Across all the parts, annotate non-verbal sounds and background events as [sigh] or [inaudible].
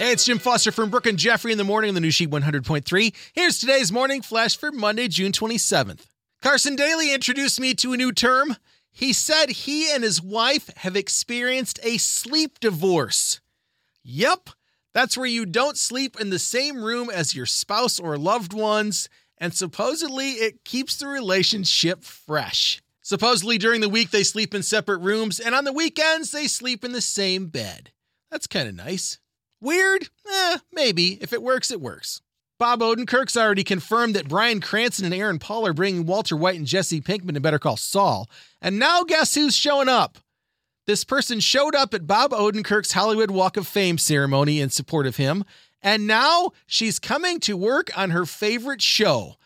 Hey, it's Jim Foster from Brooke and Jeffrey in the morning on the new sheet 100.3. Here's today's morning flash for Monday, June 27th. Carson Daly introduced me to a new term. He said he and his wife have experienced a sleep divorce. Yep, that's where you don't sleep in the same room as your spouse or loved ones, and supposedly it keeps the relationship fresh. Supposedly during the week they sleep in separate rooms, and on the weekends they sleep in the same bed. That's kind of nice. Weird? Eh, maybe. If it works, it works. Bob Odenkirk's already confirmed that Bryan Cranston and Aaron Paul are bringing Walter White and Jesse Pinkman to Better Call Saul. And now guess who's showing up? This person showed up at Bob Odenkirk's Hollywood Walk of Fame ceremony in support of him, and now she's coming to work on her favorite show.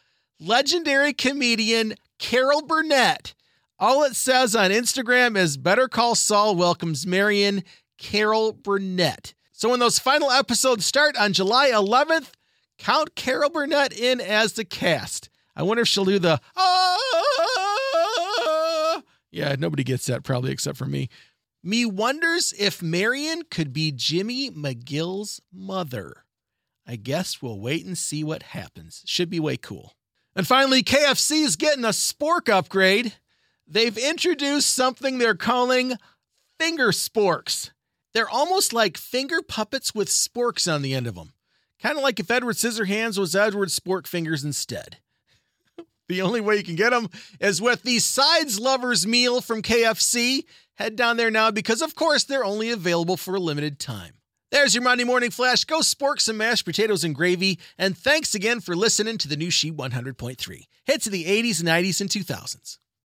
Legendary comedian Carol Burnett. All it says on Instagram is Better Call Saul welcomes Marion Carol Burnett. So when those final episodes start on July 11th, count Carol Burnett in as the cast. I wonder if she'll do the ah. Yeah, nobody gets that probably except for me. Me wonders if Marion could be Jimmy McGill's mother. I guess we'll wait and see what happens. Should be way cool. And finally, KFC is getting a spork upgrade. They've introduced something they're calling finger sporks. They're almost like finger puppets with sporks on the end of them. Kind of like if Edward Scissorhands was Edward Spork Fingers instead. [laughs] the only way you can get them is with the Sides Lovers meal from KFC. Head down there now because, of course, they're only available for a limited time. There's your Monday Morning Flash. Go spork some mashed potatoes and gravy. And thanks again for listening to the new Sheet 100.3. Hits of the 80s, 90s, and 2000s.